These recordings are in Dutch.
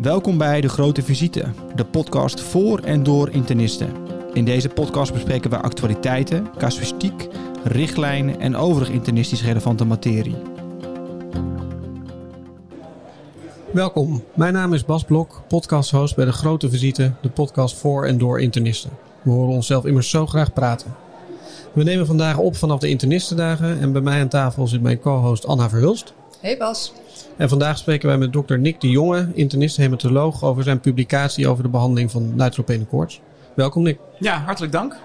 Welkom bij De Grote Visite, de podcast voor en door internisten. In deze podcast bespreken we actualiteiten, casuïstiek, richtlijnen en overig internistisch relevante materie. Welkom, mijn naam is Bas Blok, podcasthost bij De Grote Visite, de podcast voor en door internisten. We horen onszelf immers zo graag praten. We nemen vandaag op vanaf de internistendagen en bij mij aan tafel zit mijn co-host Anna Verhulst. Hey Bas. En vandaag spreken wij met dokter Nick de Jonge, internist-hematoloog, over zijn publicatie over de behandeling van neutropene koorts. Welkom Nick. Ja, hartelijk dank. Um,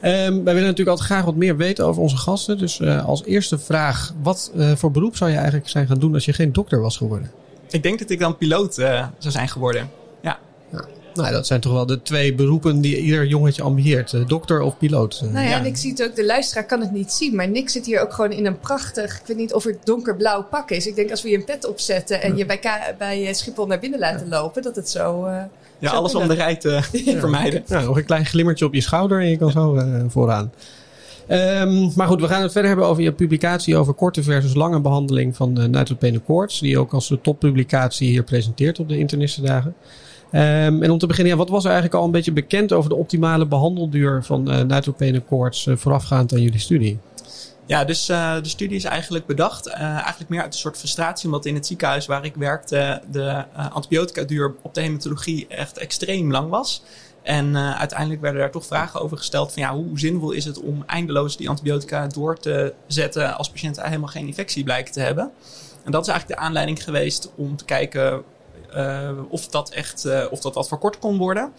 wij willen natuurlijk altijd graag wat meer weten over onze gasten. Dus uh, als eerste vraag, wat uh, voor beroep zou je eigenlijk zijn gaan doen als je geen dokter was geworden? Ik denk dat ik dan piloot uh, zou zijn geworden. Ja. ja. Nou, dat zijn toch wel de twee beroepen die ieder jongetje ambieert. dokter of piloot. Nou ja, ja, en ik zie het ook, de luisteraar kan het niet zien. Maar Nick zit hier ook gewoon in een prachtig, ik weet niet of het donkerblauw pak is. Ik denk als we je een pet opzetten en je bij, bij Schiphol naar binnen laten lopen, dat het zo... Uh, ja, alles om de rij te vermijden. Ja, nog een klein glimmertje op je schouder en je kan zo uh, vooraan. Um, maar goed, we gaan het verder hebben over je publicatie over korte versus lange behandeling van de koorts. Die je ook als toppublicatie hier presenteert op de internistendagen. Um, en om te beginnen, wat was er eigenlijk al een beetje bekend over de optimale behandelduur van uh, voorafgaand aan jullie studie? Ja, dus uh, de studie is eigenlijk bedacht. eigenlijk meer uit een soort frustratie, omdat in het ziekenhuis waar ik werkte de antibiotica-duur op de hematologie echt extreem lang was. En uiteindelijk werden daar toch vragen over gesteld van ja, hoe zinvol is het om eindeloos die antibiotica door te zetten als patiënten helemaal geen infectie blijken te hebben. En dat is eigenlijk de aanleiding geweest om te kijken of dat echt uh, of dat wat verkort kon worden.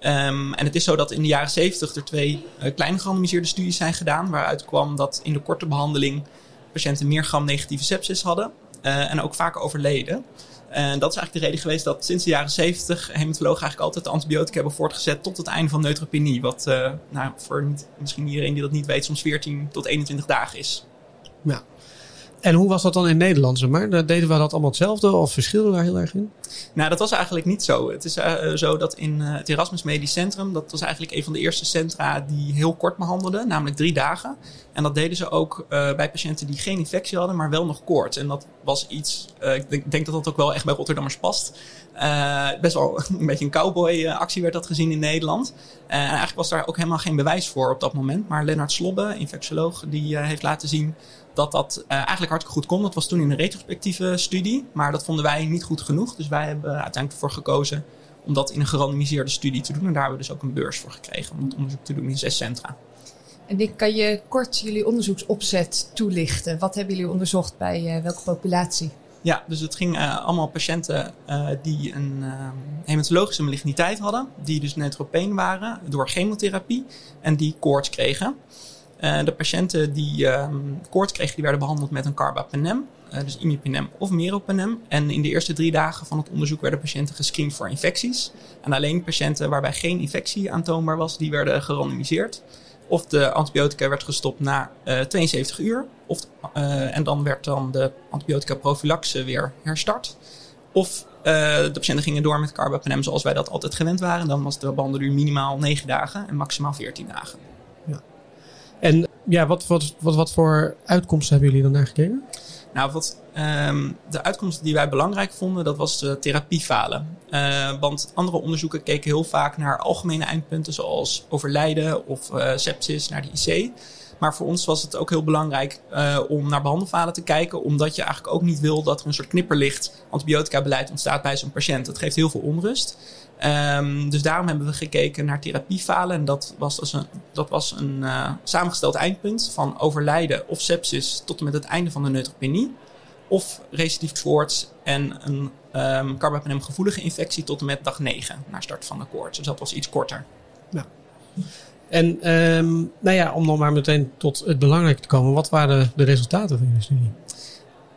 Um, en het is zo dat in de jaren 70 er twee uh, kleine studies zijn gedaan, waaruit kwam dat in de korte behandeling patiënten meer gram-negatieve sepsis hadden en ook vaak overleden. En dat is eigenlijk de reden geweest dat sinds de jaren 70 hematologen eigenlijk altijd de antibiotica hebben voortgezet tot het einde van neutropenie. Wat nou, voor misschien iedereen die dat niet weet, soms 14 tot 21 dagen is. Ja. En hoe was dat dan in Nederland? Maar? Deden we dat allemaal hetzelfde of verschilden we daar heel erg in? Nou, dat was eigenlijk niet zo. Het is uh, zo dat in uh, het Erasmus Medisch Centrum, dat was eigenlijk een van de eerste centra die heel kort behandelden, namelijk drie dagen. En dat deden ze ook uh, bij patiënten die geen infectie hadden, maar wel nog koorts. En dat was iets, ik denk, denk, dat dat ook wel echt bij Rotterdammers past. Best wel een beetje een cowboy-actie werd dat gezien in Nederland. en eigenlijk was daar ook helemaal geen bewijs voor op dat moment. Maar Lennart Slobbe, infectioloog, die heeft laten zien dat dat eigenlijk hartstikke goed kon. Dat was toen in een retrospectieve studie, maar dat vonden wij niet goed genoeg. Dus wij hebben uiteindelijk ervoor gekozen om dat in een gerandomiseerde studie te doen. En daar hebben we dus ook een beurs voor gekregen om dat onderzoek te doen in zes centra. En Dick, kan je kort jullie onderzoeksopzet toelichten? Wat hebben jullie onderzocht bij welke populatie? Ja, dus het ging uh, allemaal patiënten uh, die een uh, hematologische maligniteit hadden, die dus neutropeen waren door chemotherapie en die koorts kregen. Uh, de patiënten die um, koorts kregen, die werden behandeld met een carbapenem. Dus imipenem of meropenem. En in de eerste drie dagen van het onderzoek werden patiënten gescreend voor infecties. En alleen patiënten waarbij geen infectie aantoonbaar was, die werden gerandomiseerd. Of de antibiotica werd gestopt na uh, 72 uur. Of, en dan werd dan de antibiotica prophylaxe weer herstart. Of de patiënten gingen door met carbapenem zoals wij dat altijd gewend waren. Dan was de behandelduur minimaal 9 dagen en maximaal 14 dagen. En ja, wat, wat, wat, wat voor uitkomsten hebben jullie dan naar gekeken? Nou, wat, um, de uitkomsten die wij belangrijk vonden, dat was de therapiefalen. Uh, want andere onderzoeken keken heel vaak naar algemene eindpunten, zoals overlijden of uh, sepsis, naar de IC. Maar voor ons was het ook heel belangrijk uh, om naar behandelfalen te kijken, omdat je eigenlijk ook niet wil dat er een soort knipperlicht antibiotica beleid ontstaat bij zo'n patiënt. Dat geeft heel veel onrust. Um, dus daarom hebben we gekeken naar therapiefalen. En dat was, een, dat was een uh, samengesteld eindpunt van overlijden of sepsis tot en met het einde van de neutropenie. Of recidief koorts en een um, carbapenem gevoelige infectie tot en met dag 9 na start van de koorts. Dus dat was iets korter. Ja. En um, nou ja, om dan maar meteen tot het belangrijke te komen. Wat waren de resultaten van jullie studie?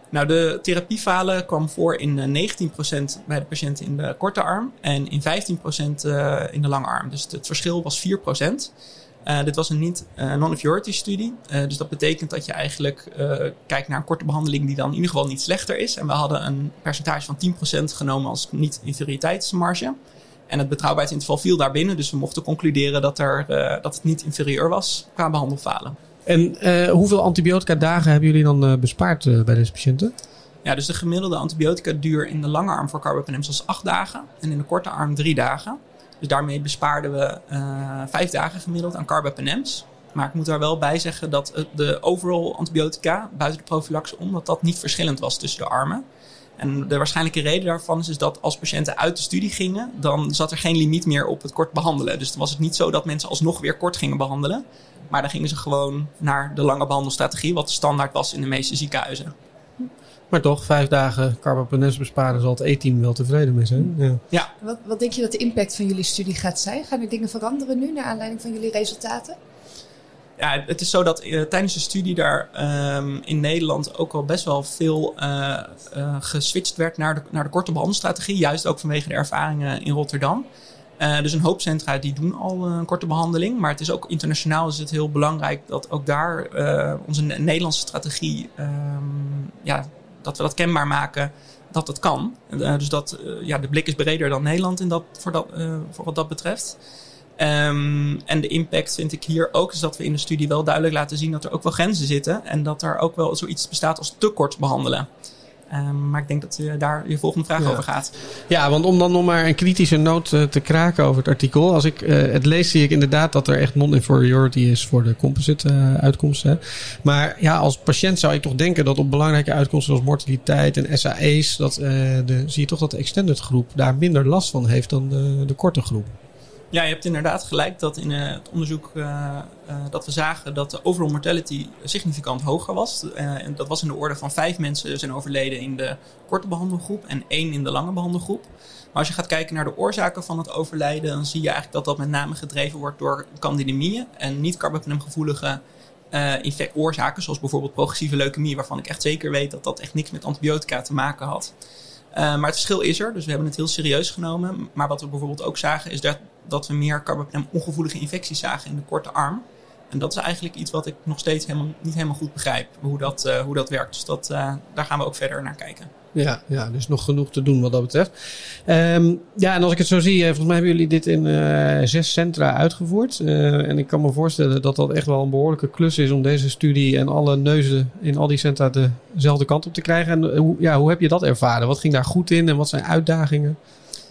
Nou, de therapiefalen kwam voor in 19% bij de patiënten in de korte arm en in 15% uh, in de lange arm. Dus het verschil was 4%. Uh, dit was een niet non-inferiority studie. Dus dat betekent dat je eigenlijk kijkt naar een korte behandeling die dan in ieder geval niet slechter is. En we hadden een percentage van 10% genomen als niet-inferioriteitsmarge. En het betrouwbaarheidsinterval viel daarbinnen. Dus we mochten concluderen dat, er, dat het niet inferieur was qua behandelfalen. En uh, hoeveel antibiotica dagen hebben jullie dan uh, bespaard bij deze patiënten? Ja, dus de gemiddelde antibiotica duur in de lange arm voor carbapenems was acht dagen en in de korte arm drie dagen. Dus daarmee bespaarden we vijf dagen gemiddeld aan carbapenems. Maar ik moet daar wel bij zeggen dat de overall antibiotica, buiten de prophylaxe om, dat dat niet verschillend was tussen de armen. En de waarschijnlijke reden daarvan is, is dat als patiënten uit de studie gingen, dan zat er geen limiet meer op het kort behandelen. Dus dan was het niet zo dat mensen alsnog weer kort gingen behandelen. Maar dan gingen ze gewoon naar de lange behandelstrategie, wat de standaard was in de meeste ziekenhuizen. Maar toch, vijf dagen carbapenems besparen zal het E-team wel tevreden mee zijn. Ja. ja. Wat, wat denk je dat de impact van jullie studie gaat zijn? Gaan er dingen veranderen nu naar aanleiding van jullie resultaten? Ja, het is zo dat uh, tijdens de studie daar um, in Nederland ook al best wel veel uh, geswitcht werd naar de, naar de korte behandelstrategie. Juist ook vanwege de ervaringen in Rotterdam. dus een hoop centra die doen al een korte behandeling. Maar het is ook internationaal is het heel belangrijk dat ook daar onze Nederlandse strategie, um, ja, dat we dat kenbaar maken dat het kan. dus dat ja, de blik is breder dan Nederland in dat, voor, dat, voor wat dat betreft. Um, en de impact vind ik hier ook is dat we in de studie wel duidelijk laten zien dat er ook wel grenzen zitten. En dat er ook wel zoiets bestaat als te kort behandelen. Um, maar ik denk dat je daar je volgende vraag over gaat. Ja, want om dan nog maar een kritische noot uh, te kraken over het artikel. Als ik uh, het lees, zie ik inderdaad dat er echt non-inferiority is voor de composite uh, uitkomsten. Maar ja, als patiënt zou ik toch denken dat op belangrijke uitkomsten zoals mortaliteit en SAE's, dat, de, zie je toch dat de extended groep daar minder last van heeft dan de, de korte groep. Ja, je hebt inderdaad gelijk dat in uh, het onderzoek uh, uh, dat we zagen dat de overall mortality significant hoger was. en dat was in de orde van vijf mensen zijn overleden in de korte behandelgroep en één in de lange behandelgroep. Maar als je gaat kijken naar de oorzaken van het overlijden, dan zie je eigenlijk dat dat met name gedreven wordt door candidemieën en niet carbapenemgevoelige oorzaken, zoals bijvoorbeeld progressieve leukemie, waarvan ik echt zeker weet dat dat echt niks met antibiotica te maken had. Maar het verschil is er, dus we hebben het heel serieus genomen. Maar wat we bijvoorbeeld ook zagen, is dat, dat we meer carbapenem ongevoelige infecties zagen in de korte arm. En dat is eigenlijk iets wat ik nog steeds helemaal, niet helemaal goed begrijp, hoe dat, uh, hoe dat werkt. Dus dat, uh, daar gaan we ook verder naar kijken. Ja, ja, dus nog genoeg te doen wat dat betreft. Um, ja, en als ik het zo zie, volgens mij hebben jullie dit in zes centra uitgevoerd. En ik kan me voorstellen dat dat echt wel een behoorlijke klus is om deze studie en alle neuzen in al die centra dezelfde kant op te krijgen. En hoe, ja, hoe heb je dat ervaren? Wat ging daar goed in en wat zijn uitdagingen?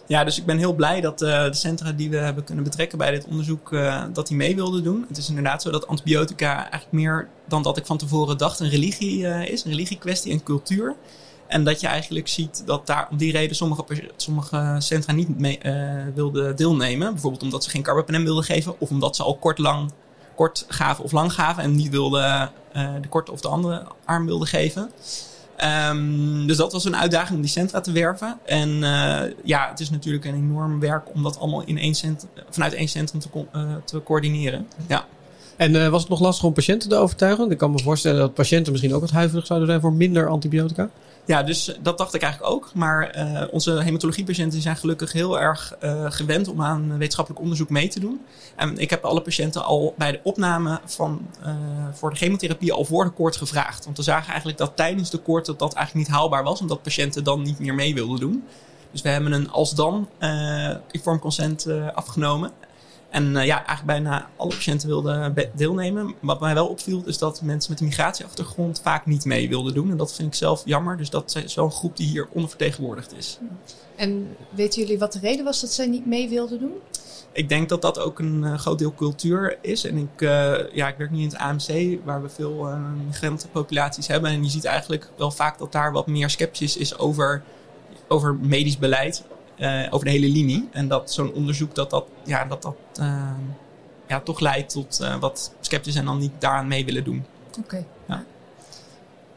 Ja, dus ik ben heel blij dat uh, de centra die we hebben kunnen betrekken bij dit onderzoek, uh, dat die mee wilden doen. Het is inderdaad zo dat antibiotica eigenlijk meer dan dat ik van tevoren dacht een religie uh, is, een religiekwestie en cultuur. En dat je eigenlijk ziet dat daar om die reden sommige, sommige centra niet mee wilden deelnemen. Bijvoorbeeld omdat ze geen carbapenem wilden geven of omdat ze al kort, lang, kort gaven of lang gaven en niet wilden de korte of de andere arm wilden geven. Um, dus dat was een uitdaging om die centra te werven. En uh, ja, het is natuurlijk een enorm werk om dat allemaal in één centrum, vanuit één centrum te, uh, te coördineren. Ja. En uh, was het nog lastig om patiënten te overtuigen? Ik kan me voorstellen dat patiënten misschien ook wat huiverig zouden zijn voor minder antibiotica. Ja, dus dat dacht ik eigenlijk ook. Maar uh, onze hematologiepatiënten zijn gelukkig heel erg gewend om aan wetenschappelijk onderzoek mee te doen. En ik heb alle patiënten al bij de opname van, voor de chemotherapie al voor de koord gevraagd. Want we zagen eigenlijk dat tijdens de koord dat dat eigenlijk niet haalbaar was, omdat patiënten dan niet meer mee wilden doen. Dus we hebben een als dan informed consent afgenomen. En uh, ja, eigenlijk bijna alle patiënten wilden deelnemen. Wat mij wel opviel is dat mensen met een migratieachtergrond vaak niet mee wilden doen. En dat vind ik zelf jammer. Dus dat is wel een groep die hier ondervertegenwoordigd is. En weten jullie wat de reden was dat zij niet mee wilden doen? Ik denk dat dat ook een uh, groot deel cultuur is. En ik, uh, ja, ik werk nu in het AMC, waar we veel migrantenpopulaties hebben. En je ziet eigenlijk wel vaak dat daar wat meer sceptisch is over, over medisch beleid uh, over de hele linie. En dat zo'n onderzoek dat dat, ja, dat, dat uh, ja, toch leidt tot uh, wat sceptisch en dan niet daaraan mee willen doen. Oké. Okay. Ja.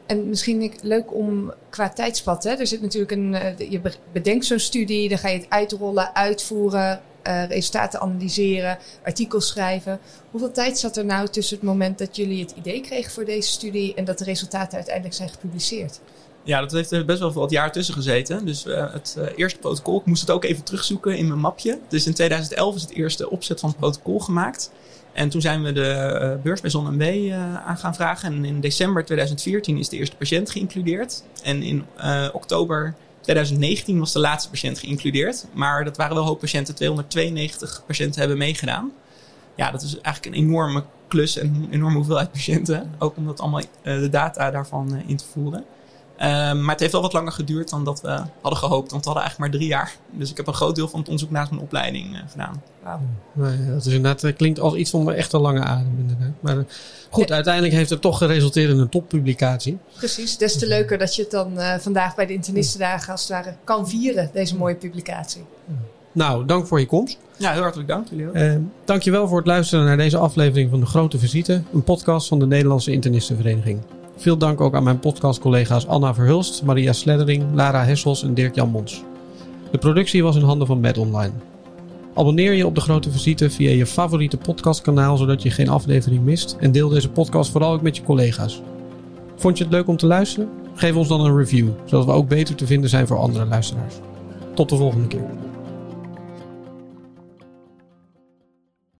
En misschien leuk om qua tijdspad. Hè? Er zit natuurlijk een. je bedenkt zo'n studie, dan ga je het uitrollen, uitvoeren, resultaten analyseren, artikels schrijven. Hoeveel tijd zat er nou tussen het moment dat jullie het idee kregen voor deze studie en dat de resultaten uiteindelijk zijn gepubliceerd? Ja, dat heeft best wel wat jaar tussen gezeten. Dus uh, het uh, eerste protocol, ik moest het ook even terugzoeken in mijn mapje. Dus in 2011 is het eerste opzet van het protocol gemaakt. En toen zijn we de uh, beurs bij ZonMW aan gaan vragen. En in december 2014 is de eerste patiënt geïncludeerd. En in oktober 2019 was de laatste patiënt geïncludeerd. Maar dat waren wel hoop patiënten. 292 patiënten hebben meegedaan. Ja, dat is eigenlijk een enorme klus en een enorme hoeveelheid patiënten. Ook om dat allemaal de data daarvan in te voeren. Ehm, maar het heeft wel wat langer geduurd dan dat we hadden gehoopt. Want we hadden eigenlijk maar drie jaar. Dus ik heb een groot deel van het onderzoek naast mijn opleiding uh, gedaan. Nou dat is inderdaad, eh, klinkt als iets van een echt een lange adem. Inderdaad. Maar uh, goed, uiteindelijk heeft het toch geresulteerd in een toppublicatie. Precies, des te leuker dat je het dan uh, vandaag bij de Internistendagen als het ware kan vieren, deze mooie publicatie. Nou, dank voor je komst. Ja, heel hartelijk dank. Jullie ook. Uh, dankjewel voor het luisteren naar deze aflevering van De Grote Visite. Een podcast van de Nederlandse Internistenvereniging. Veel dank ook aan mijn podcastcollega's Anna Verhulst, Maria Sleddering, Lara Hessels en Dirk-Jan Mons. De productie was in handen van Med Online. Abonneer je op De Grote Visite via je favoriete podcastkanaal, zodat je geen aflevering mist. En deel deze podcast vooral ook met je collega's. Vond je het leuk om te luisteren? Geef ons dan een review, zodat we ook beter te vinden zijn voor andere luisteraars. Tot de volgende keer.